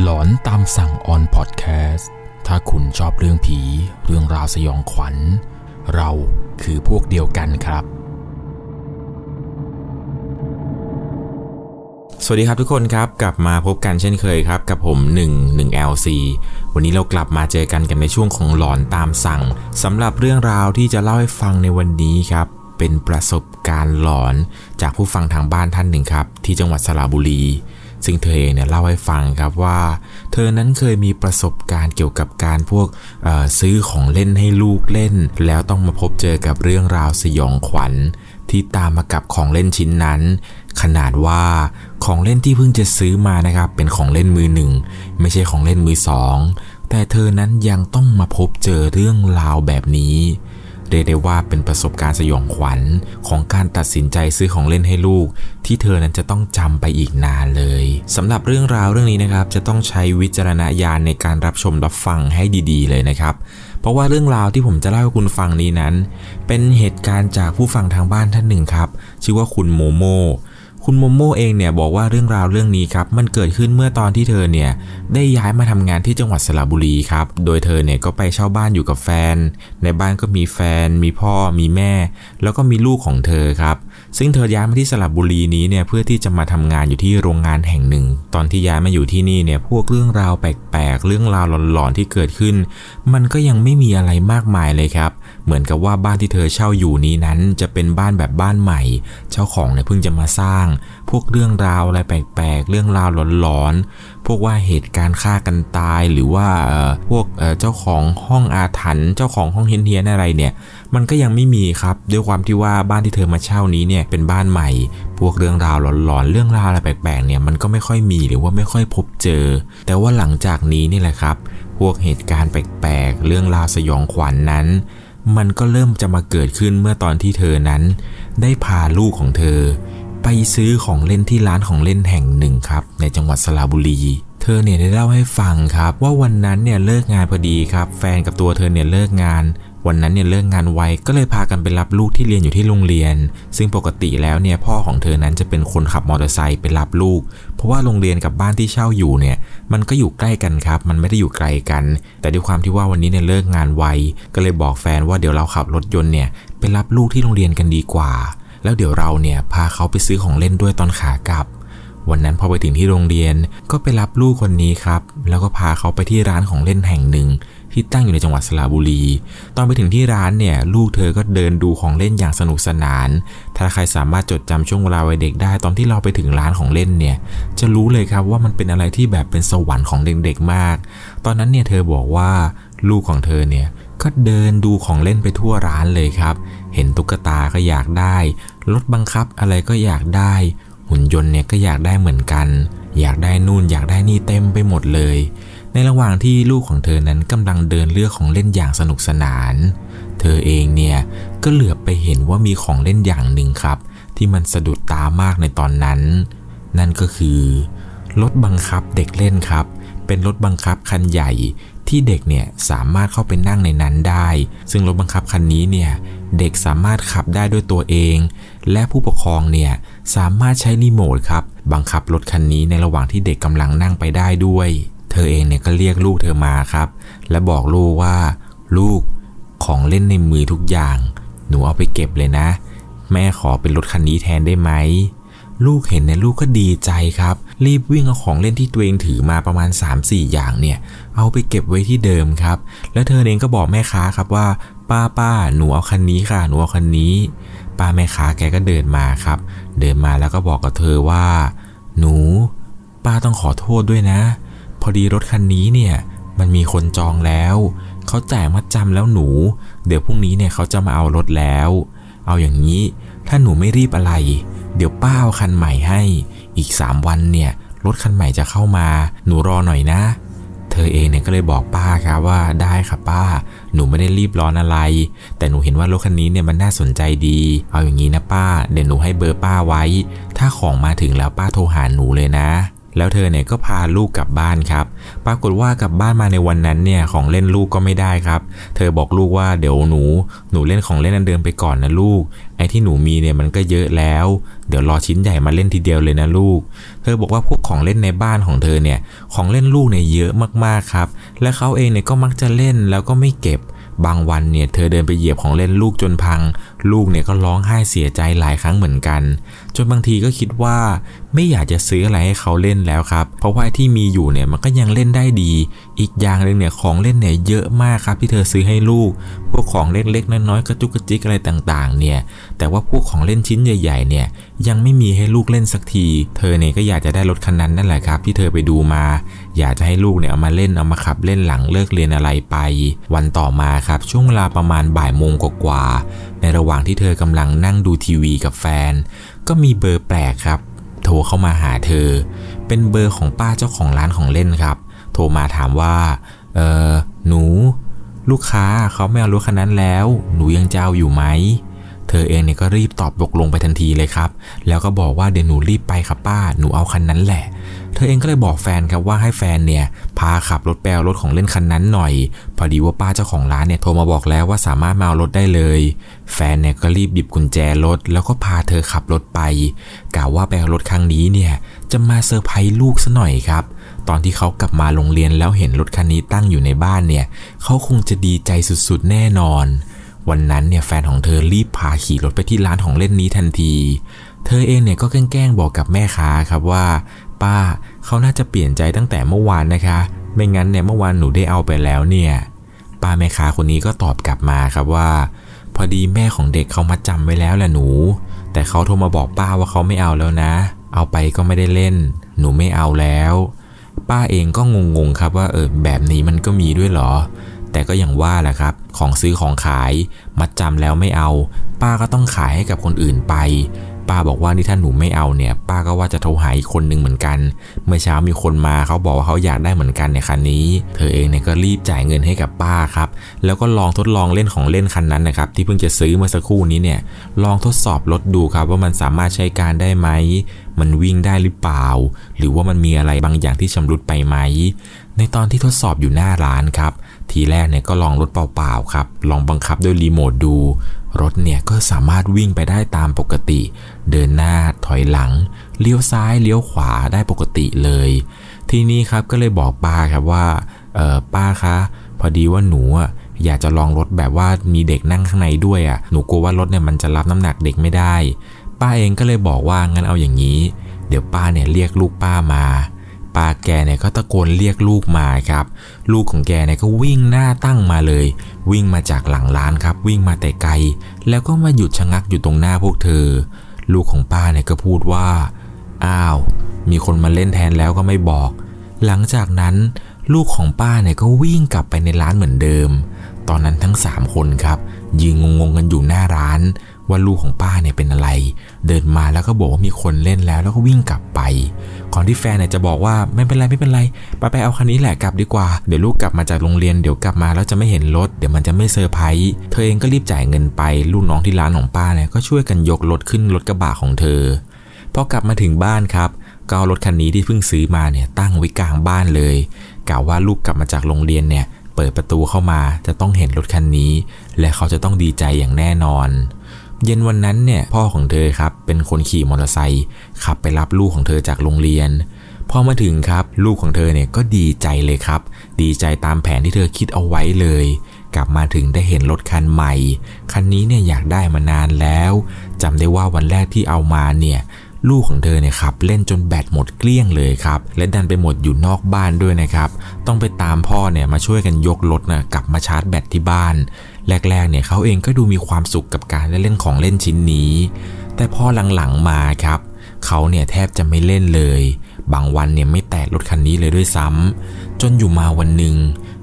หลอนตามสั่งออนพอดแคสต์ ถ้าคุณชอบเรื่องผี เรื่องราวสยองขวัญ เราคือพวกเดียวกันครับ สวัสดีครับทุกคนครับ กลับมาพบกันเช่นเคยครับ กับผม 1 1 LC วันนี้เรากลับมาเจอกันกันในช่วงของหลอนตามสั่งสำหรับเรื่องราวที่จะเล่าให้ฟังในวันนี้ครับ เป็นประสบการณ์หลอนจากผู้ฟังทางบ้านท่านหนึ่งครับ ที่จังหวัดสระบุรี ซึ่งเธอเองเนี่ยเล่าให้ฟังครับว่า เธอนั้นเคยมีประสบการณ์เกี่ยวกับการพวกซื้อของเล่นให้ลูกเล่น แล้วต้องมาพบเจอกับเรื่องราวสยองขวัญที่ตามมากับของเล่นชิ้นนั้น ขนาดว่าของเล่นที่เพิ่งจะซื้อมานะครับ เป็นของเล่นมือหนึ่งไม่ใช่ของเล่นมือสองแต่เธอนั้นยังต้องมาพบเจอเรื่องราวแบบนี้ เรียกได้ว่าเป็นประสบการณ์สยองขวัญของการตัดสินใจซื้อของเล่นให้ลูก ที่เธอนั้นจะต้องจำไปอีกนานเลยสำหรับเรื่องราวเรื่องนี้นะครับ จะต้องใช้วิจารณญาณในการรับชมรับฟังให้ดี ๆ เลยนะครับ เพราะว่าเรื่องราวที่ผมจะเล่าให้คุณฟังนี้นั้น เป็นเหตุการณ์จากผู้ฟังทางบ้านท่านหนึ่งครับ ชื่อว่าคุณโมโม คุณโมโมเองเนี่ยบอกว่าเรื่องราวเรื่องนี้ครับมันเกิดขึ้นเมื่อตอนที่เธอเนี่ยได้ย้ายมาทำงานที่จังหวัดสระบุรีครับ โดยเธอเนี่ยก็ไปเช่าบ้านอยู่กับแฟน ในบ้านก็มีแฟน มีพ่อ มีแม่ แล้วก็มีลูกของเธอครับ ซึ่งเธอย้ายมาที่สระบุรีนี้เนี่ยเพื่อที่จะมาทำงานอยู่ที่โรงงานแห่งหนึ่ง ตอนที่ย้ายมาอยู่ที่นี่เนี่ยพวกเรื่องราวแปลกๆ เรื่องราวหลอนๆที่เกิดขึ้น มันก็ยังไม่มีอะไรมากมายเลยครับเหมือนกับว่าบ้านที่เธอเช่าอยู่นี้นั้น จะเป็นบ้านแบบบ้านใหม่ เจ้าของเนี่ยเพิ่งจะมาสร้าง พวกเรื่องราวอะไรแปลกๆ เรื่องราวหลอนๆ พวกว่าเหตุการณ์ฆ่ากันตาย หรือว่าพวกเอ่อเจ้าของห้องอาถรรพ์ เจ้าของห้องเฮี้ยนๆอะไรเนี่ย มันก็ยังไม่มีครับ ด้วยความที่ว่าบ้านที่เธอมาเช่านี้เนี่ยเป็นบ้านใหม่ พวกเรื่องราวหลอนๆ เรื่องราวอะไรแปลกๆ เนี่ยมันก็ไม่ค่อยมีหรือว่าไม่ค่อยพบเจอ แต่ว่าหลังจากนี้นี่แหละครับ พวกเหตุการณ์แปลกๆ เรื่องราวสยองขวัญนนั้น มันก็เริ่มจะมาเกิดขึ้นเมื่อตอนที่เธอนั้น ได้พาลูกของเธอ ไปซื้อของเล่นที่ร้านของเล่นแห่งหนึ่งครับ ในจังหวัดสระบุรีเธอเนี่ยได้เล่าให้ฟังครับ ว่าวันนั้นเนี่ยเลิกงานพอดีครับ แฟนกับตัวเธอเนี่ยเลิกงาน วันนั้นเนี่ยเลิกงานไวก็เลยพากันไปรับลูกที่เรียนอยู่ที่โรงเรียน ซึ่งปกติแล้วเนี่ยพ่อของเธอนั้นจะเป็นคนขับมอเตอร์ไซค์ไปรับลูก เพราะว่าโรงเรียนกับบ้านที่เช่าอยู่เนี่ยมันก็อยู่ใกล้กันครับ มันไม่ได้อยู่ไกลกัน แต่ด้วยความที่ว่าวันนี้เนี่ยเลิกงานไวก็เลยบอกแฟนว่าเดี๋ยวเราขับรถยนต์เนี่ยไปรับลูกที่โรงเรียนกันดีกว่า แล้วเดี๋ยวเราเนี่ยพาเขาไปซื้อของเล่นด้วยตอนขากลับ วันนั้นพอไปถึงที่โรงเรียนก็ไปรับลูกคนนี้ครับ แล้วก็พาเขาไปที่ร้านของเล่นแห่งหนึ่ง ที่ตั้งอยู่ในจังหวัดสระบุรี ตอนไปถึงที่ร้านเนี่ย ลูกเธอก็เดินดูของเล่นอย่างสนุกสนาน ถ้าใครสามารถจดจำช่วงเวลาวัยเด็กได้ตอนที่เราไปถึงร้านของเล่นเนี่ย จะรู้เลยครับว่ามันเป็นอะไรที่แบบเป็นสวรรค์ของเด็กๆมาก ตอนนั้นเนี่ยเธอบอกว่าลูกของเธอเนี่ยก็เดินดูของเล่นไปทั่วร้านเลยครับ เห็นตุ๊กตาก็อยากได้ รถบังคับอะไรก็อยากได้ หุ่นยนต์เนี่ยก็อยากได้เหมือนกัน อยากได้นู่นอยากได้นี่เต็มไปหมดเลย ในระหว่างที่ลูกของเธอนั้นกำลังเดินเลือกของเล่นอย่างสนุกสนาน เธอเองเนี่ยก็เหลือบไปเห็นว่ามีของเล่นอย่างหนึ่งครับ ที่มันสะดุดตามากในตอนนั้น นั่นก็คือรถบังคับเด็กเล่นครับ เป็นรถบังคับคันใหญ่ ที่เด็กเนี่ยสามารถเข้าไปนั่งในนั้นได้ ซึ่งรถบังคับคันนี้เนี่ยเด็กสามารถขับได้ด้วยตัวเอง และผู้ปกครองเนี่ยสามารถใช้รีโมทครับบังคับรถคันนี้ในระหว่างที่เด็กกำลังนั่งไปได้ด้วย เธอเองเนี่ยก็เรียกลูกเธอมาครับ และบอกลูกว่า ลูกของเล่นในมือทุกอย่าง หนูเอาไปเก็บเลยนะ แม่ขอเป็นรถคันนี้แทนได้ไหมลูกเห็นเนี่ยลูกก็ดีใจครับ รีบวิ่งเอาของเล่นที่ตัวเองถือมาประมาณ 3-4 อย่างเนี่ย เอาไปเก็บไว้ที่เดิมครับ แล้วเธอเองก็บอกแม่ค้าครับว่า ป้าป้าหนูเอาคันนี้ค่ะ หนูเอาคันนี้ ป้าแม่ค้าแกก็เดินมาครับ เดินมาแล้วก็บอกกับเธอว่า หนู ป้าต้องขอโทษด้วยนะ พอดีรถคันนี้เนี่ย มันมีคนจองแล้ว เขาจ่ายมัดจำแล้วหนู เดี๋ยวพรุ่งนี้เนี่ยเขาจะมาเอารถแล้ว เอาอย่างนี้ ถ้าหนูไม่รีบอะไร เดี๋ยวป้าเอาคันใหม่ให้ อีก 3 วันเนี่ยรถคันใหม่จะเข้ามา หนูรอหน่อยนะ เธอเองเนี่ยก็เลยบอกป้าครับว่าได้ค่ะป้า หนูไม่ได้รีบร้อนอะไร แต่หนูเห็นว่ารถคันนี้เนี่ยมันน่าสนใจดี เอาอย่างนี้นะป้า เดี๋ยวหนูให้เบอร์ป้าไว้ ถ้าของมาถึงแล้วป้าโทรหาหนูเลยนะ แล้วเธอเนี่ยก็พาลูกกลับบ้านครับ ปรากฏว่ากลับบ้านมาในวันนั้นเนี่ยของเล่นลูกก็ไม่ได้ครับ เธอบอกลูกว่าเดี๋ยวหนู หนูเล่นของเล่นอันเดิมไปก่อนนะลูก ไอ้ที่หนูมีเนี่ยมันก็เยอะแล้ว เดี๋ยวรอชิ้นใหญ่มาเล่นทีเดียวเลยนะลูก เธอบอกว่าพวกของเล่นในบ้านของเธอเนี่ยของเล่นลูกเนี่ยเยอะมากๆครับ และเขาเองเนี่ยก็มักจะเล่นแล้วก็ไม่เก็บบางวันเนี่ยเธอเดินไปเหยียบของเล่นลูกจนพัง ลูกเนี่ยก็ร้องไห้เสียใจหลายครั้งเหมือนกัน จนบางทีก็คิดว่าไม่อยากจะซื้ออะไรให้เขาเล่นแล้วครับ เพราะว่าที่มีอยู่เนี่ยมันก็ยังเล่นได้ดี อีกอย่างหนึ่งเนี่ยของเล่นเนี่ยเยอะมากครับที่เธอซื้อให้ลูก พวกของเล็กๆน้อยๆกระจุกกระจิกอะไรต่างๆ เนี่ย แต่ว่าพวกของเล่นชิ้นใหญ่ ๆ เนี่ยยังไม่มีให้ลูกเล่นสักที เธอเนี่ยก็อยากจะได้รถคันนั้นนั่นแหละครับ ที่เธอไปดูมา อยากจะให้ลูกเนี่ยเอามาเล่นเอามาขับเล่นหลังเลิกเรียนอะไรไป วันต่อมาครับช่วงเวลาประมาณบ่ายโมงกว่าในระหว่างที่เธอกำลังนั่งดูทีวีกับแฟนก็มีเบอร์แปลกครับ โทรเข้ามาหาเธอ เป็นเบอร์ของป้าเจ้าของร้านของเล่นครับ โทรมาถามว่า เออหนู ลูกค้าเขาไม่เอารถคันนั้นแล้ว หนูยังจะเอาอยู่ไหม เธอเองเนี่ยก็รีบตอบตกลงไปทันทีเลยครับ แล้วก็บอกว่าเดี๋ยวหนูรีบไปครับป้า หนูเอาคันนั้นแหละ เธอเองก็เลยบอกแฟนครับว่าให้แฟนเนี่ยพาขับรถแปลรถของเล่นคันนั้นหน่อย พอดีว่าป้าเจ้าของร้านเนี่ยโทรมาบอกแล้วว่าสามารถมาเอารถได้เลย แฟนเนี่ยก็รีบหยิบกุญแจรถ แล้วก็พาเธอขับรถไปกล่าวว่าแปลรถครั้งนี้เนี่ยจะมาเซอร์ไพรส์ลูกซะหน่อยครับตอนที่เขากลับมาโรงเรียนแล้วเห็นรถคันนี้ตั้งอยู่ในบ้านเนี่ย เขาคงจะดีใจสุดๆแน่นอน วันนั้นเนี่ยแฟนของเธอรีบพาขี่รถไปที่ร้านของเล่นนี้ทันที เธอเองเนี่ยก็แกล้งบอกกับแม่ค้าครับว่า ป้าเขาน่าจะเปลี่ยนใจตั้งแต่เมื่อวานนะคะ ไม่งั้นเนี่ยเมื่อวานหนูได้เอาไปแล้วเนี่ยป้าแม่ค้าคนนี้ก็ตอบกลับมาครับว่า พอดีแม่ของเด็กเขามาจำไว้แล้วแหละหนู แต่เขาโทรมาบอกป้าว่าเขาไม่เอาแล้วนะ เอาไปก็ไม่ได้เล่น หนูไม่เอาแล้ว ป้าเองก็งงๆครับว่าเออแบบนี้มันก็มีด้วยเหรอ แต่ก็อย่างว่าแหละครับ ของซื้อของขาย มัดจำแล้วไม่เอา ป้าก็ต้องขายให้กับคนอื่นไป ป้าบอกว่านี่ถ้าหนูไม่เอาเนี่ย ป้าก็ว่าจะโทรหาอีกคนหนึ่งเหมือนกัน เมื่อเช้ามีคนมาเขาบอกว่าเขาอยากได้เหมือนกันในคันนี้ เธอเองเนี่ยก็รีบจ่ายเงินให้กับป้าครับ แล้วก็ลองทดลองเล่นของเล่นคันนั้นนะครับ ที่เพิ่งจะซื้อเมื่อสักครู่นี้เนี่ย ลองทดสอบรถดูครับว่ามันสามารถใช้การได้ไหม มันวิ่งได้หรือเปล่า หรือว่ามันมีอะไรบางอย่างที่ชำรุดไปไหมในตอนที่ทดสอบอยู่หน้าร้านครับ ทีแรกเนี่ยก็ลองรถเปล่าๆครับ ลองบังคับด้วยรีโมทดู รถเนี่ยก็สามารถวิ่งไปได้ตามปกติ เดินหน้าถอยหลัง เลี้ยวซ้ายเลี้ยวขวาได้ปกติเลย ทีนี้ครับก็เลยบอกป้าครับว่าเออป้าคะพอดีว่าหนูอะอยากจะลองรถแบบว่ามีเด็กนั่งข้างในด้วยอะหนูกลัวว่ารถเนี่ยมันจะรับน้ำหนักเด็กไม่ได้ ป้าเองก็เลยบอกว่างั้นเอาอย่างนี้ เดี๋ยวป้าเนี่ยเรียกลูกป้ามาป้าแกเนี่ยก็ตะโกนเรียกลูกมาครับ ลูกของแกเนี่ยก็วิ่งหน้าตั้งมาเลย วิ่งมาจากหลังร้านครับ วิ่งมาแต่ไกล แล้วก็มาหยุดชะงักอยู่ตรงหน้าพวกเธอ ลูกของป้าเนี่ยก็พูดว่า อ้าว มีคนมาเล่นแทนแล้วก็ไม่บอก หลังจากนั้น ลูกของป้าเนี่ยก็วิ่งกลับไปในร้านเหมือนเดิม ตอนนั้นทั้งสามคนครับยืนงงๆกันอยู่หน้าร้าน ว่าลูกของป้าเนี่ยเป็นอะไร เดินมาแล้วก็บอกว่ามีคนเล่นแล้วแล้วก็วิ่งกลับไป ก่อนที่แฟนเนี่ยจะบอกว่าไม่เป็นไรไม่เป็นไรไปไปเอาคันนี้แหละกลับดีกว่า เดี๋ยวลูกกลับมาจากโรงเรียนเดี๋ยวกลับมาแล้วจะไม่เห็นรถเดี๋ยวมันจะไม่เซอร์ไพรส์เธอเองก็รีบจ่ายเงินไปลูกน้องที่ร้านของป้าเนี่ยก็ช่วยกันยกรถขึ้นรถกระบะของเธอพอกลับมาถึงบ้านครับก็เอารถคันนี้ที่เพิ่งซื้อมาเนี่ยตั้งไว้กลางบ้านเลยกล่าวว่าลูกกลับมาจากโรงเรียนเนี่ยเปิดประตูเข้ามาจะต้องเห็นรถคันนี้ และเขาจะต้องดีใจอย่างแน่นอน เย็นวันนั้นเนี่ยพ่อของเธอครับเป็นคนขี่มอเตอร์ไซค์ขับไปรับลูกของเธอจากโรงเรียนพอมาถึงครับลูกของเธอเนี่ยก็ดีใจเลยครับ ดีใจตามแผนที่เธอคิดเอาไว้เลย กลับมาถึงได้เห็นรถคันใหม่ คันนี้เนี่ยอยากได้มานานแล้วจำได้ว่าวันแรกที่เอามาเนี่ยลูกของเธอเนี่ยขับเล่นจนแบตหมดเกลี้ยงเลยครับ และดันไปหมดอยู่นอกบ้านด้วยนะครับ ต้องไปตามพ่อเนี่ยมาช่วยกันยกรถนะกลับมาชาร์จแบตที่บ้าน แรกๆเนี่ยเขาเองก็ดูมีความสุขกับการได้เล่นของเล่นชิ้นนี้ แต่พอหลังๆมาครับ เขาเนี่ยแทบจะไม่เล่นเลย บางวันเนี่ยไม่แตะรถคันนี้เลยด้วยซ้ำจนอยู่มาวันหนึ่ง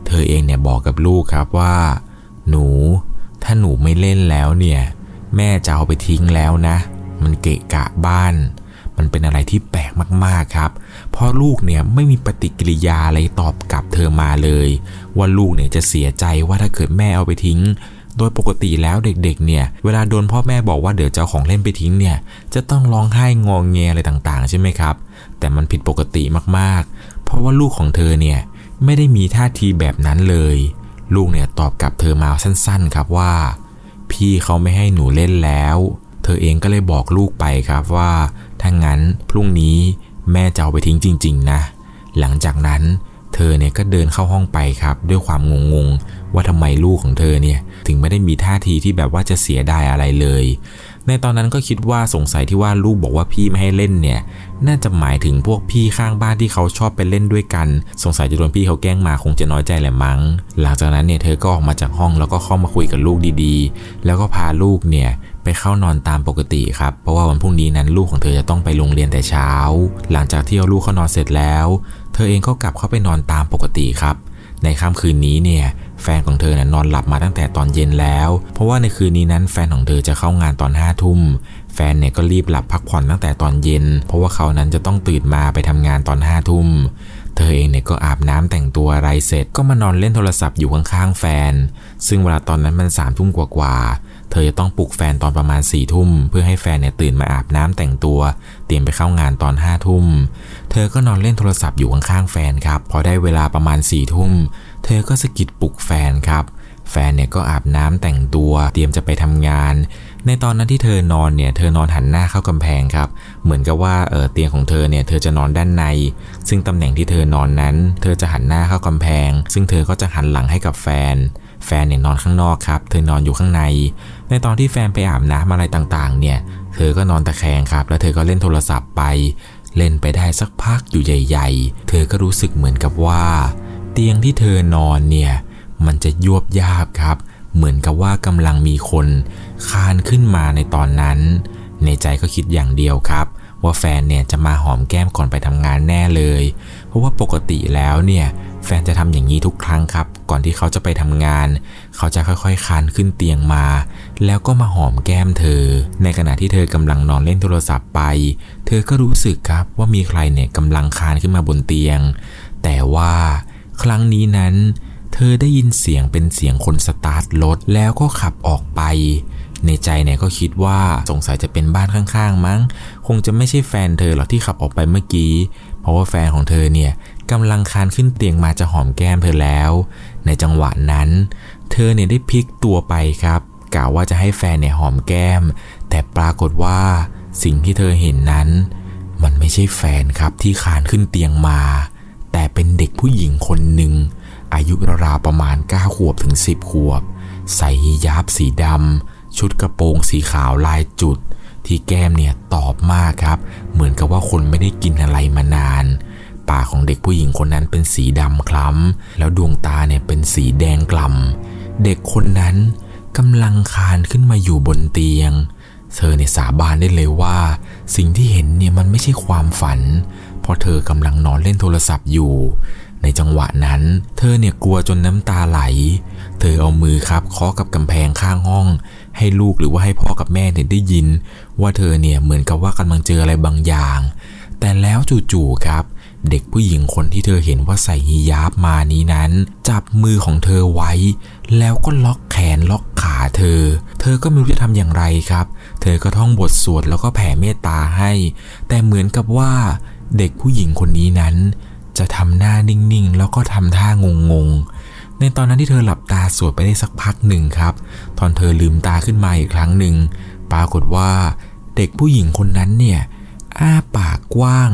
เธอเองเนี่ยบอกกับลูกครับว่า หนู ถ้าหนูไม่เล่นแล้วเนี่ย แม่จะเอาไปทิ้งแล้วนะ มันเกะกะบ้าน มันเป็นอะไรที่แปลกมากๆครับเพราะลูกเนี่ยไม่มีปฏิกิริยาอะไรตอบกลับเธอมาเลย ว่าลูกเนี่ยจะเสียใจว่าถ้าเกิดแม่เอาไปทิ้ง โดยปกติแล้วเด็กๆ เนี่ย เวลาโดนพ่อแม่บอกว่าเดี๋ยวจะของเล่นไปทิ้งเนี่ย จะต้องร้องไห้งองแงอะไรต่างๆ ใช่ไหมครับ แต่มันผิดปกติมากๆ เพราะว่าลูกของเธอเนี่ยไม่ได้มีท่าทีแบบนั้นเลย ลูกเนี่ยตอบกลับเธอมาสั้นๆ ครับว่า พี่เขาไม่ให้หนูเล่นแล้ว เธอเองก็เลยบอกลูกไปครับว่า ถ้างั้นพรุ่งนี้แม่จะเอาไปทิ้งจริง ๆ นะ หลังจากนั้นเธอเนี่ยก็เดินเข้าห้องไปครับ ด้วยความงงๆ ว่าทำไมลูกของเธอเนี่ยถึงไม่ได้มีท่าทีที่แบบว่าจะเสียดายอะไรเลย ในตอนนั้นก็คิดว่าสงสัยที่ว่าลูกบอกว่าพี่ไม่ให้เล่นเนี่ย น่าจะหมายถึงพวกพี่ข้างบ้านที่เขาชอบไปเล่นด้วยกัน สงสัยจะโดนพี่เขาแกล้งมาคงจะน้อยใจแหละมั้ง หลังจากนั้นเนี่ยเธอก็ออกมาจากห้องแล้วก็เข้ามาคุยกับลูกดีๆ แล้วก็พาลูกเนี่ย ไปเข้านอนตามปกติครับ เพราะว่าวันพรุ่งนี้นั้นลูกของเธอจะต้องไปโรงเรียนแต่เช้า หลังจากที่เอาลูกเข้านอนเสร็จแล้ว เธอเองก็กลับเข้าไปนอนตามปกติครับ ในค่ำคืนนี้เนี่ยแฟนของเธอนะ่ะนอนหลับมาตั้งแต่ตอนเย็นแล้ว เพราะว่าในคืนนี้นั้นแฟนของเธอจะเข้างานตอนห้าทุ่ม แฟนเนี่ยก็รีบหลับพักผ่อนตั้งแต่ตอนเย็น เพราะว่าเขานั้นจะต้องตื่นมาไปทำงานตอนห้าทุ่ม เธอเองเนี่ยก็อาบน้ำแต่งตัวอะไรเสร็จ ก็มานอนเล่นโทรศัพท์อยู่ข้างๆแฟน ซึ่งเวลาตอนนั้นมันสามทุ่มกว่าๆ เธอจะต้องปลุกแฟนตอนประมาณสี่ทุ่มเพื่อให้แฟนเนี่ยตื่นมาอาบน้ำแต่งตัว เตรียมไปเข้างานตอนห้าทุ่ม เธอก็นอนเล่นโทรศัพท์อยู่ข้างๆแฟนครับ พอได้เวลาประมาณสี่ทุ่ม เธอก็สะกิดปลุกแฟนครับ แฟนเนี่ยก็อาบน้ำแต่งตัว เตรียมจะไปทำงาน ในตอนนั้นที่เธอนอนเนี่ย เธอนอนหันหน้าเข้ากำแพงครับ เหมือนกับว่าเออเตียงของเธอเนี่ย เธอจะนอนด้านใน ซึ่งตำแหน่งที่เธอนอนนั้น เธอจะหันหน้าเข้ากำแพง ซึ่งเธอก็จะหันหลังให้กับแฟน แฟนเนี่ยนอนข้างนอกครับ เธอนอนอยู่ข้างใน ในตอนที่แฟนไปอาบน้ำอะไรต่างๆ เนี่ย เธอก็นอนตะแคงครับ แล้วเธอก็เล่นโทรศัพท์ไป เล่นไปได้สักพักอยู่ใหญ่ ๆ เธอก็รู้สึกเหมือนกับว่า เตียงที่เธอนอนเนี่ยมันจะยวบยาบครับ เหมือนกับว่ากำลังมีคนคานขึ้นมาในตอนนั้น ในใจก็คิดอย่างเดียวครับ ว่าแฟนเนี่ยจะมาหอมแก้มก่อนไปทำงานแน่เลย เพราะว่าปกติแล้วเนี่ยแฟนจะทำอย่างนี้ทุกครั้งครับ ก่อนที่เขาจะไปทำงาน เขาจะค่อยๆคานขึ้นเตียงมา แล้วก็มาหอมแก้มเธอ ในขณะที่เธอกำลังนอนเล่นโทรศัพท์ไป เธอก็รู้สึกครับว่ามีใครเนี่ยกำลังคานขึ้นมาบนเตียง แต่ว่าครั้งนี้นั้น เธอได้ยินเสียงเป็นเสียงคนสตาร์ทรถแล้วก็ขับออกไป ในใจเนี่ยก็คิดว่าสงสัยจะเป็นบ้านข้างๆ มั้ง คงจะไม่ใช่แฟนเธอหรอกที่ขับออกไปเมื่อกี้ เพราะว่าแฟนของเธอเนี่ยกำลังคานขึ้นเตียงมาจะหอมแก้มเธอแล้ว ในจังหวะนั้น เธอเนี่ยได้พลิกตัวไปครับ กะว่าจะให้แฟนเนี่ยหอมแก้ม แต่ปรากฏว่าสิ่งที่เธอเห็นนั้น มันไม่ใช่แฟนครับที่คานขึ้นเตียงมา แต่เป็นเด็กผู้หญิงคนหนึ่ง อายุราวๆประมาณ 9 ขวบถึง 10 ขวบ ใส่ฮิญาบสีดำชุดกระโปรงสีขาวลายจุด ที่แก้มเนี่ยตอบมากครับ เหมือนกับว่าคนไม่ได้กินอะไรมานานปากของเด็กผู้หญิงคนนั้นเป็นสีดำคล้ำ แล้วดวงตาเนี่ยเป็นสีแดงกล่ำ เด็กคนนั้น กำลังคานขึ้นมาอยู่บนเตียง เธอเนี่ยสาบานได้เลยว่า สิ่งที่เห็นเนี่ยมันไม่ใช่ความฝัน เพราะเธอกำลังนอนเล่นโทรศัพท์อยู่ ในจังหวะนั้น เธอเนี่ยกลัวจนน้ำตาไหล เธอเอามือครับเคาะกับกำแพงข้างห้อง ให้ลูกหรือว่าให้พ่อกับแม่เนี่ยได้ยิน ว่าเธอเนี่ยเหมือนกับว่ากำลังเจออะไรบางอย่าง แต่แล้วจู่ๆครับเเด็กผู้หญิงคนที่เธอเห็นว่าใส่ฮิญาบมานี้นั้น จับมือของเธอไว้ แล้วก็ล็อกแขนล็อกขาเธอ เธอก็ไม่รู้จะทำอย่างไรครับ เธอก็ท่องบทสวดแล้วก็แผ่เมตตาให้ แต่เหมือนกับว่าเด็กผู้หญิงคนนี้นั้น จะทำหน้านิ่งๆ แล้วก็ทำท่างงๆในตอนนั้นที่เธอหลับตาสวดไปได้สักพักหนึ่งครับ ตอนเธอลืมตาขึ้นมาอีกครั้งหนึ่ง ปรากฏว่าเด็กผู้หญิงคนนั้นเนี่ย อ้าปากกว้าง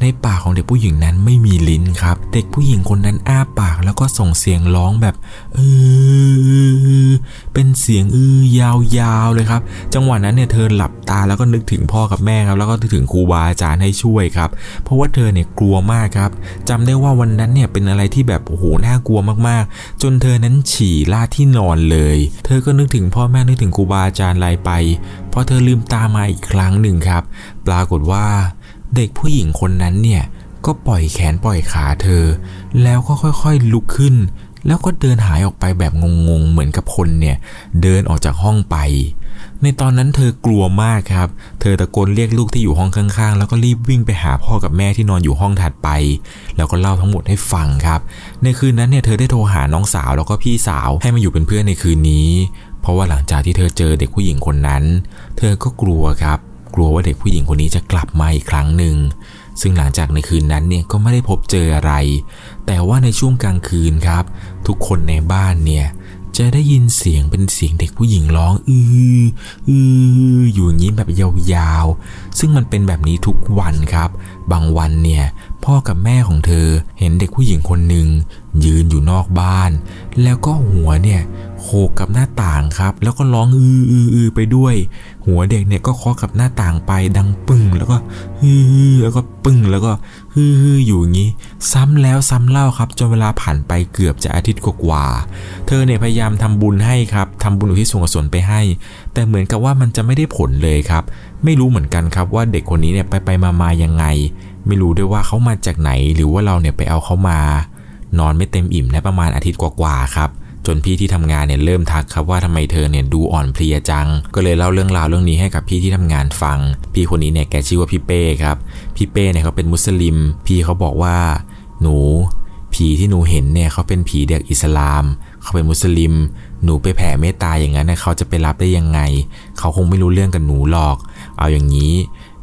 ในปากของเด็กผู้หญิงนั้นไม่มีลิ้นครับ เด็กผู้หญิงคนนั้นอ้าปากแล้วก็ส่งเสียงร้องแบบเออเป็นเสียงอือยาวๆเลยครับ จังหวะนั้นเนี่ยเธอหลับตาแล้วก็นึกถึงพ่อกับแม่ครับ แล้วก็นึกถึงครูบาอาจารย์ให้ช่วยครับ เพราะว่าเธอเนี่ยกลัวมากครับจำได้ว่าวันนั้นเนี่ยเป็นอะไรที่แบบโอ้โหน่ากลัวมากๆ จนเธอนั้นฉี่ลาดที่นอนเลย เธอก็นึกถึงพ่อแม่นึกถึงครูบาอาจารย์ไล่ไปพอเธอลืมตามาอีกครั้งหนึ่งครับ ปรากฏว่า เด็กผู้หญิงคนนั้นเนี่ยก็ปล่อยแขนปล่อยขาเธอ แล้วก็ค่อยๆลุกขึ้น แล้วก็เดินหายออกไปแบบงงๆ เหมือนกับคนเนี่ยเดินออกจากห้องไป ในตอนนั้นเธอกลัวมากครับ เธอตะโกนเรียกลูกที่อยู่ห้องข้างๆ แล้วก็รีบวิ่งไปหาพ่อกับแม่ที่นอนอยู่ห้องถัดไป แล้วก็เล่าทั้งหมดให้ฟังครับ ในคืนนั้นเนี่ยเธอได้โทรหาน้องสาวแล้วก็พี่สาวให้มาอยู่เป็นเพื่อนในคืนนี้ เพราะว่าหลังจากที่เธอเจอเด็กผู้หญิงคนนั้น เธอก็กลัวครับ กลัวว่าเด็กผู้หญิงคนนี้จะกลับมาอีกครั้งหนึ่ง ซึ่งหลังจากในคืนนั้นเนี่ยก็ไม่ได้พบเจออะไร แต่ว่าในช่วงกลางคืนครับ ทุกคนในบ้านเนี่ยจะได้ยินเสียงเป็นเสียงเด็กผู้หญิงร้องอืออืออยู่อย่างนี้แบบยาวๆ ซึ่งมันเป็นแบบนี้ทุกวันครับ บางวันเนี่ย พ่อกับแม่ของเธอเห็นเด็กผู้หญิงคนหนึ่งยืนอยู่นอกบ้าน แล้วก็หัวเนี่ยโขกกับหน้าต่างครับ แล้วก็ร้องอืออือออไปด้วย หัวเด็กเนี่ยก็เคาะกับหน้าต่างไปดังปึ้งแล้วก็ฮือแล้วก็ปึ้งแล้วก็ฮืออยู่อย่างนี้ ซ้ำแล้วซ้ำเล่าครับจนเวลาผ่านไปเกือบจะอาทิตย์กว่าเธอเนี่ยพยายามทำบุญให้ครับทำบุญอุทิศส่วนกุศลไปให้ แต่เหมือนกับว่ามันจะไม่ได้ผลเลยครับ ไม่รู้เหมือนกันครับว่าเด็กคนนี้เนี่ยไปไปมามายังไง ไม่รู้ด้วยว่าเขามาจากไหน หรือว่าเราเนี่ยไปเอาเขามา นอนไม่เต็มอิ่มได้ประมาณอาทิตย์กว่าๆครับ จนพี่ที่ทำงานเนี่ยเริ่มทักครับว่าทำไมเธอเนี่ยดูอ่อนเพลียจัง ก็เลยเล่าเรื่องราวเรื่องนี้ให้กับพี่ที่ทำงานฟัง พี่คนนี้เนี่ยแกชื่อว่าพี่เป้ครับ พี่เป้เนี่ยเขาเป็นมุสลิม พี่เขาบอกว่า หนู ผีที่หนูเห็นเนี่ยเขาเป็นผีเด็กอิสลามเขาเป็นมุสลิม หนูไปแผ่เมตตาอย่างนั้นเขาจะไปรับได้ยังไง เขาคงไม่รู้เรื่องกับหนูหรอก เอาอย่างนี้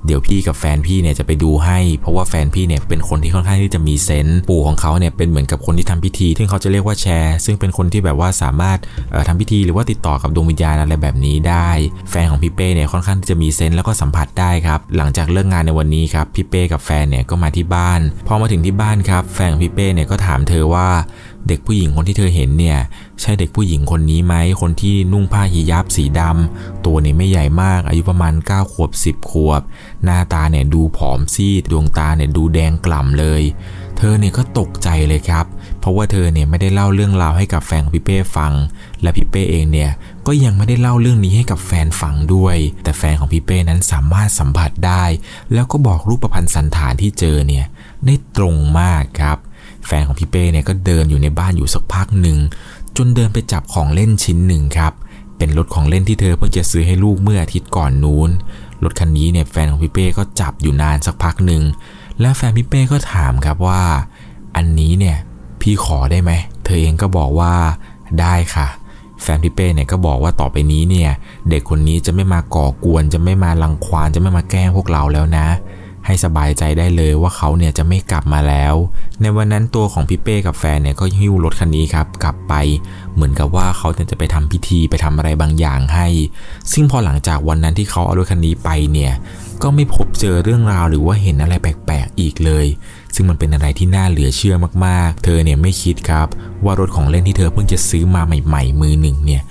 เดี๋ยวพี่กับแฟนพี่เนี่ยจะไปดูให้ เพราะว่าแฟนพี่เนี่ยเป็นคนที่ค่อนข้างที่จะมีเซนส์ปู่ของเขาเนี่ยเป็นเหมือนกับคนที่ทำพิธีที่งเขาจะเรียกว่าแชร์ ซึ่งเป็นคนที่แบบว่าสามารถเอ่อทำพิธีหรือว่าติดต่อกับดวงวิญญาณอะไรแบบนี้ได้ แฟนของพี่เป้เนี่ยค่อนข้างที่จะมีเซนส์แล้วก็สัมผัสได้ครับหลังจากเลิกงานในวันนี้ครับพี่เป้กับแฟนเนี่ยก็มาที่บ้านพอมาถึงที่บ้านครับแฟนของพี่เป้เนี่ยก็ถามเธอว่า เด็กผู้หญิงคนที่เธอเห็นเนี่ยใช่เด็กผู้หญิงคนนี้ไหมคนที่นุ่งผ้าฮิญาบสีดำตัวเนี่ยไม่ใหญ่มากอายุประมาณ 9 ขวบ 10 ขวบ หน้าตาเนี่ยดูผอมซีดดวงตาเนี่ยดูแดงกล่ำเลย เธอเนี่ยก็ตกใจเลยครับ เพราะว่าเธอเนี่ยไม่ได้เล่าเรื่องราวให้กับแฟนพี่เป้ฟัง และพี่เป้เองเนี่ยก็ยังไม่ได้เล่าเรื่องนี้ให้กับแฟนฟังด้วย แต่แฟนของพี่เป้นั้นสามารถสัมผัสได้ แล้วก็บอกรูปพันธ์สันฐานที่เจอเนี่ยได้ตรงมากครับ แฟนของพี่เป้เนี่ยก็เดินอยู่ในบ้านอยู่สักพักหนึ่งจนเดินไปจับของเล่นชิ้นหนึ่งครับ เป็นรถของเล่นที่เธอเพิ่งจะซื้อให้ลูกเมื่ออาทิตย์ก่อนนู้น รถคันนี้เนี่ยแฟนของพี่เป้ก็จับอยู่นานสักพักหนึ่ง แล้วแฟนพี่เป้ก็ถามครับว่า อันนี้เนี่ยพี่ขอได้ไหม เธอเองก็บอกว่าได้ค่ะ แฟนพี่เป้เนี่ยก็บอกว่าต่อไปนี้เนี่ย เด็กคนนี้จะไม่มาก่อกวน จะไม่มาลังควานจะไม่มาแกล้งพวกเราแล้วนะ ให้สบายใจได้เลยว่าเขาเนี่ยจะไม่กลับมาแล้ว ในวันนั้นตัวของพี่เป้กับแฟนเนี่ยก็หิ้วรถคันนี้ครับกลับไป เหมือนกับว่าเขาจะไปทำพิธีไปทำอะไรบางอย่างให้ ซึ่งพอหลังจากวันนั้นที่เขาเอารถคันนี้ไปเนี่ยก็ไม่พบเจอเรื่องราวหรือว่าเห็นอะไรแปลกๆอีกเลย ซึ่งมันเป็นอะไรที่น่าเหลือเชื่อมากๆ เธอเนี่ยไม่คิดครับว่ารถของเล่นที่เธอเพิ่งจะซื้อมาใหม่ ๆ มือหนึ่งเนี่ย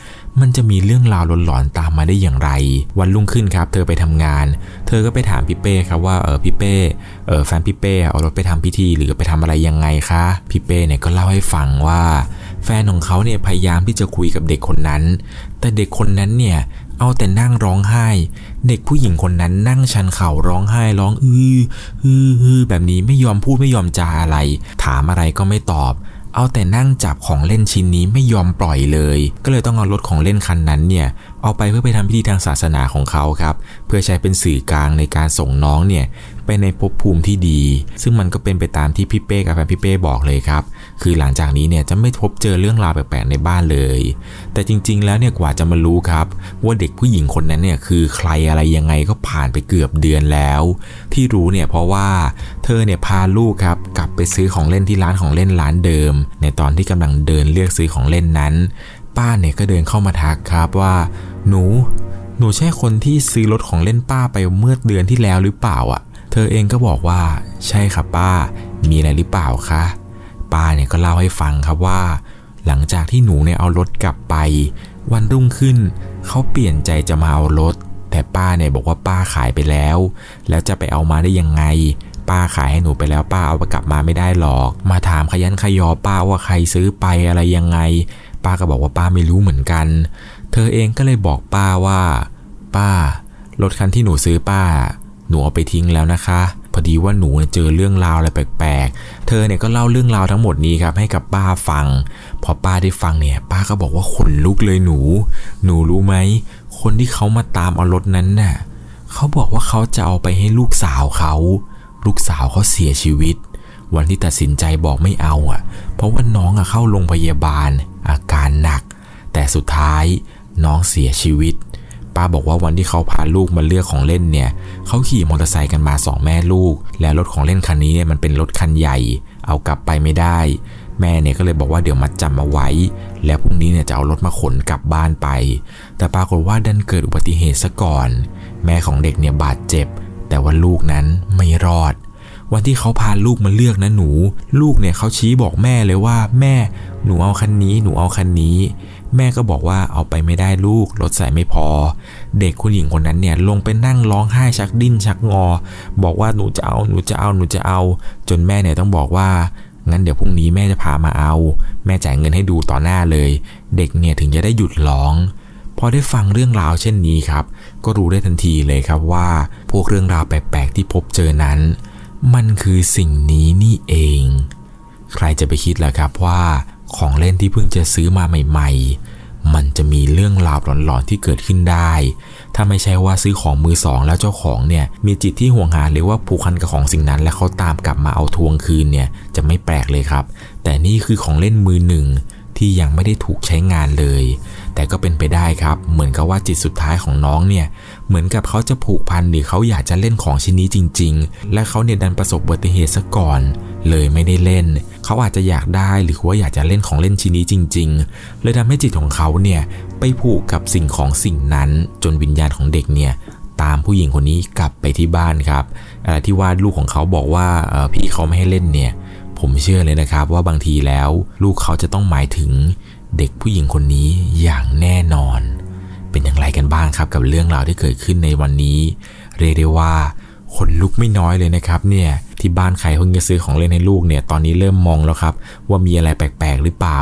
มันจะมีเรื่องราวหลอนๆตามมาได้อย่างไร วันรุ่งขึ้นครับ เธอไปทำงาน เธอก็ไปถามพี่เป้ครับว่าเออพี่เป้เออแฟนพี่เป้เอารถไปทำพิธีหรือไปทำอะไรยังไงคะพี่เป้เนี่ยก็เล่าให้ฟังว่า แฟนของเขาเนี่ยพยายามที่จะคุยกับเด็กคนนั้น แต่เด็กคนนั้นเนี่ยเอาแต่นั่งร้องไห้ เด็กผู้หญิงคนนั้นนั่งชันเข่าร้องไห้ร้องอื้ออื้ออื้อแบบนี้ไม่ยอมพูดไม่ยอมจาอะไร ถามอะไรก็ไม่ตอบ เอาแต่นั่งจับของเล่นชิ้นนี้ไม่ยอมปล่อยเลย ก็เลยต้องเอารถของเล่นคันนั้นเนี่ยเอาไปเพื่อไปทำพิธีทางศาสนาของเขาครับ เพื่อใช้เป็นสื่อกลางในการส่งน้องเนี่ย ไปในภพภูมิที่ดี ซึ่งมันก็เป็นไปตามที่พี่เป้กับแฟนพี่เป้บอกเลยครับ คือหลังจากนี้เนี่ยจะไม่พบเจอเรื่องราวแปลกๆในบ้านเลย แต่จริง ๆ แล้วเนี่ยกว่าจะมารู้ครับ ว่าเด็กผู้หญิงคนนั้นเนี่ยคือใครอะไรยังไงก็ผ่านไปเกือบเดือนแล้ว ที่รู้เนี่ยเพราะว่าเธอเนี่ยพาลูกครับกลับไปซื้อของเล่นที่ร้านของเล่นร้านเดิม ในตอนที่กำลังเดินเลือกซื้อของเล่นนั้น ป้าเนี่ยก็เดินเข้ามาทักครับว่า หนูหนูใช่คนที่ซื้อรถของเล่นป้าไปเมื่อเดือนที่แล้วหรือเปล่าอะ ธอเองก็บอกว่า ใช่ครับป้า มีอะไรหรือเปล่าคะ ป้าเนี่ยก็เล่าให้ฟังครับว่า หลังจากที่หนูเนี่ยเอารถกลับไป วันรุ่งขึ้น เขาเปลี่ยนใจจะมาเอารถ แต่ป้าเนี่ยบอกว่าป้าขายไปแล้ว แล้วจะไปเอามาได้ยังไง ป้าขายให้หนูไปแล้วป้าเอากลับมาไม่ได้หรอก มาถามขยันขยอป้าว่าใครซื้อไปอะไรยังไง ป้าก็บอกว่าป้าไม่รู้เหมือนกัน เธอเองก็เลยบอกป้าว่า ป้ารถคันที่หนูซื้อป้า หนูเอาไปทิ้งแล้วนะคะ พอดีว่าหนูเจอเรื่องราวอะไรแปลกๆ เธอเนี่ยก็เล่าเรื่องราวทั้งหมดนี้ครับให้กับป้าฟัง พอป้าได้ฟังเนี่ยป้าก็บอกว่าขนลุกเลยหนู หนูรู้ไหม คนที่เขามาตามเอารถนั้นน่ะเขาบอกว่าเขาจะเอาไปให้ลูกสาวเขา ลูกสาวเขาเสียชีวิต วันที่ตัดสินใจบอกไม่เอาอะ เพราะว่าน้องอะเข้าโรงพยาบาล อาการหนัก แต่สุดท้ายน้องเสียชีวิต ป้าบอกว่าวันที่เขาพาลูกมาเลือกของเล่นเนี่ยเขาขี่มอเตอร์ไซค์กันมาสองแม่ลูก และรถของเล่นคันนี้เนี่ยมันเป็นรถคันใหญ่ เอากลับไปไม่ได้ แม่เนี่ยก็เลยบอกว่าเดี๋ยวมัดจำมาไว้ แล้วพรุ่งนี้เนี่ยจะเอารถมาขนกลับบ้านไป แต่ปรากฏว่าดันเกิดอุบัติเหตุซะก่อน แม่ของเด็กเนี่ยบาดเจ็บ แต่ว่าลูกนั้นไม่รอด วันที่เขาพาลูกมาเลือกนะหนู ลูกเนี่ยเขาชี้บอกแม่เลยว่า แม่หนูเอาคันนี้ หนูเอาคันนี้ แม่ก็บอกว่าเอาไปไม่ได้ลูกรถใส่ไม่พอ เด็กคุณหญิงคนนั้นเนี่ยลงไปนั่งร้องไห้ชักดิ้นชักงอ บอกว่าหนูจะเอาหนูจะเอาหนูจะเอา จนแม่เนี่ยต้องบอกว่างั้นเดี๋ยวพรุ่งนี้แม่จะพามาเอา แม่จ่ายเงินให้ดูต่อหน้าเลย เด็กเนี่ยถึงจะได้หยุดร้องพอได้ฟังเรื่องราวเช่นนี้ครับ ก็รู้ได้ทันทีเลยครับว่า พวกเรื่องราวแปลกๆที่พบเจอนั้น มันคือสิ่งนี้นี่เอง ใครจะไปคิดล่ะครับว่า ของเล่นที่เพิ่งจะซื้อมาใหม่ ๆ มันจะมีเรื่องราวหลอนๆที่เกิดขึ้นได้ ถ้าไม่ใช่ว่าซื้อของมือสองแล้วเจ้าของเนี่ย มีจิตที่ห่วงหาหรือว่าผูกพันกับของสิ่งนั้น และเขาตามกลับมาเอาทวงคืนเนี่ยจะไม่แปลกเลยครับ แต่นี่คือของเล่นมือหนึ่งที่ยังไม่ได้ถูกใช้งานเลย แต่ก็เป็นไปได้ครับ เหมือนกับว่าจิตสุดท้ายของน้องเนี่ย เหมือนกับเขาจะผูกพันหรือเขาอยากจะเล่นของชิ้นนี้จริง ๆ และเขาเนี่ยดันประสบอุบัติเหตุซะก่อน เลยไม่ได้เล่น เขาอาจจะอยากได้หรือว่าอยากจะเล่นของเล่นชิ้นนี้จริง ๆ เลยทำให้จิตของเขาเนี่ยไปผูกกับสิ่งของสิ่งนั้น จนวิญญาณของเด็กเนี่ยตามผู้หญิงคนนี้กลับไปที่บ้านครับที่ว่าลูกของเขาบอกว่าพี่เขาไม่ให้เล่นเนี่ยผมเชื่อเลยนะครับว่าบางทีแล้ว ลูกเขาจะต้องหมายถึงเด็กผู้หญิงคนนี้อย่างแน่นอน เป็นอย่างไรกันบ้างครับกับเรื่องราวที่เกิดขึ้นในวันนี้ เรียกได้ว่าคนลุกไม่น้อยเลยนะครับเนี่ย ที่บ้านใครเพิ่งจะซื้อของเล่นให้ลูกเนี่ย ตอนนี้เริ่มมองแล้วครับ ว่ามีอะไรแปลกๆหรือเปล่า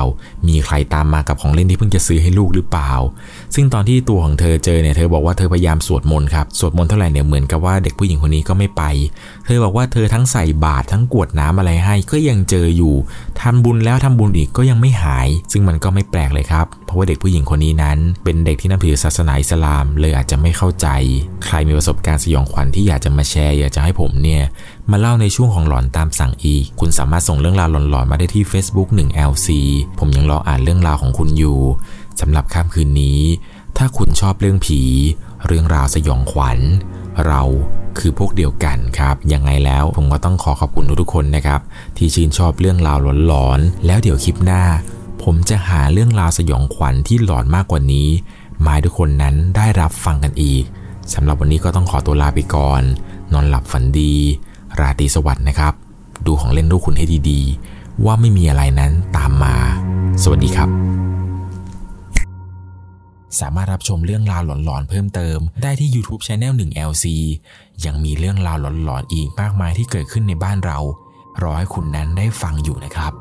มีใครตามมากับของเล่นที่เพิ่งจะซื้อให้ลูกหรือเปล่า ซึ่งตอนที่ตัวของเธอเจอเนี่ย เธอบอกว่าเธอพยายามสวดมนต์ครับ สวดมนต์เท่าไหร่เนี่ยเหมือนกับว่าเด็กผู้หญิงคนนี้ก็ไม่ไป เธอบอกว่าเธอทั้งใส่บาตรทั้งกวดน้ำอะไรให้ก็ยังเจออยู่ทำบุญแล้วทำบุญอีกก็ยังไม่หาย ซึ่งมันก็ไม่แปลกเลยครับ เพราะว่าเด็กผู้หญิงคนนี้นั้น เป็นเด็กที่นับถือศาสนาอิสลาม เลยอาจจะไม่เข้าใจ ใครมีประสบการณ์สยองขวัญที่อยากจะมาแชร์อยากจะให้ผมเนี่ย มาเล่าในช่วงของหลอนตามสั่งอีก คุณสามารถส่งเรื่องราวหลอนๆมาได้ที่ Facebook 1LC ผมยังรออ่านเรื่องราวของคุณอยู่สำหรับค่ำคืนนี้ ถ้าคุณชอบเรื่องผี เรื่องราวสยองขวัญ เราคือพวกเดียวกันครับ ยังไงแล้วผมก็ต้องขอขอบคุณทุกคนนะครับ ที่ชื่นชอบเรื่องราวหลอนๆแล้วเดี๋ยวคลิปหน้า ผมจะหาเรื่องราวสยองขวัญที่หลอนมากกว่านี้มาให้ทุกคนนั้นได้รับฟังกันอีกสำหรับวันนี้ก็ต้องขอตัวลาไปก่อน นอนหลับฝันดี ราตรีสวัสดิ์นะครับ ดูของเล่นลูกคุณให้ดีๆ ว่าไม่มีอะไรนั้นตามมา สวัสดีครับ สามารถรับชมเรื่องราวหลอนๆเพิ่มเติม ได้ที่ YouTube Channel 1 LC ยังมีเรื่องราวหลอนๆอีกมากมายที่เกิดขึ้นในบ้านเรา รอให้คุณนั้นได้ฟังอยู่นะครับ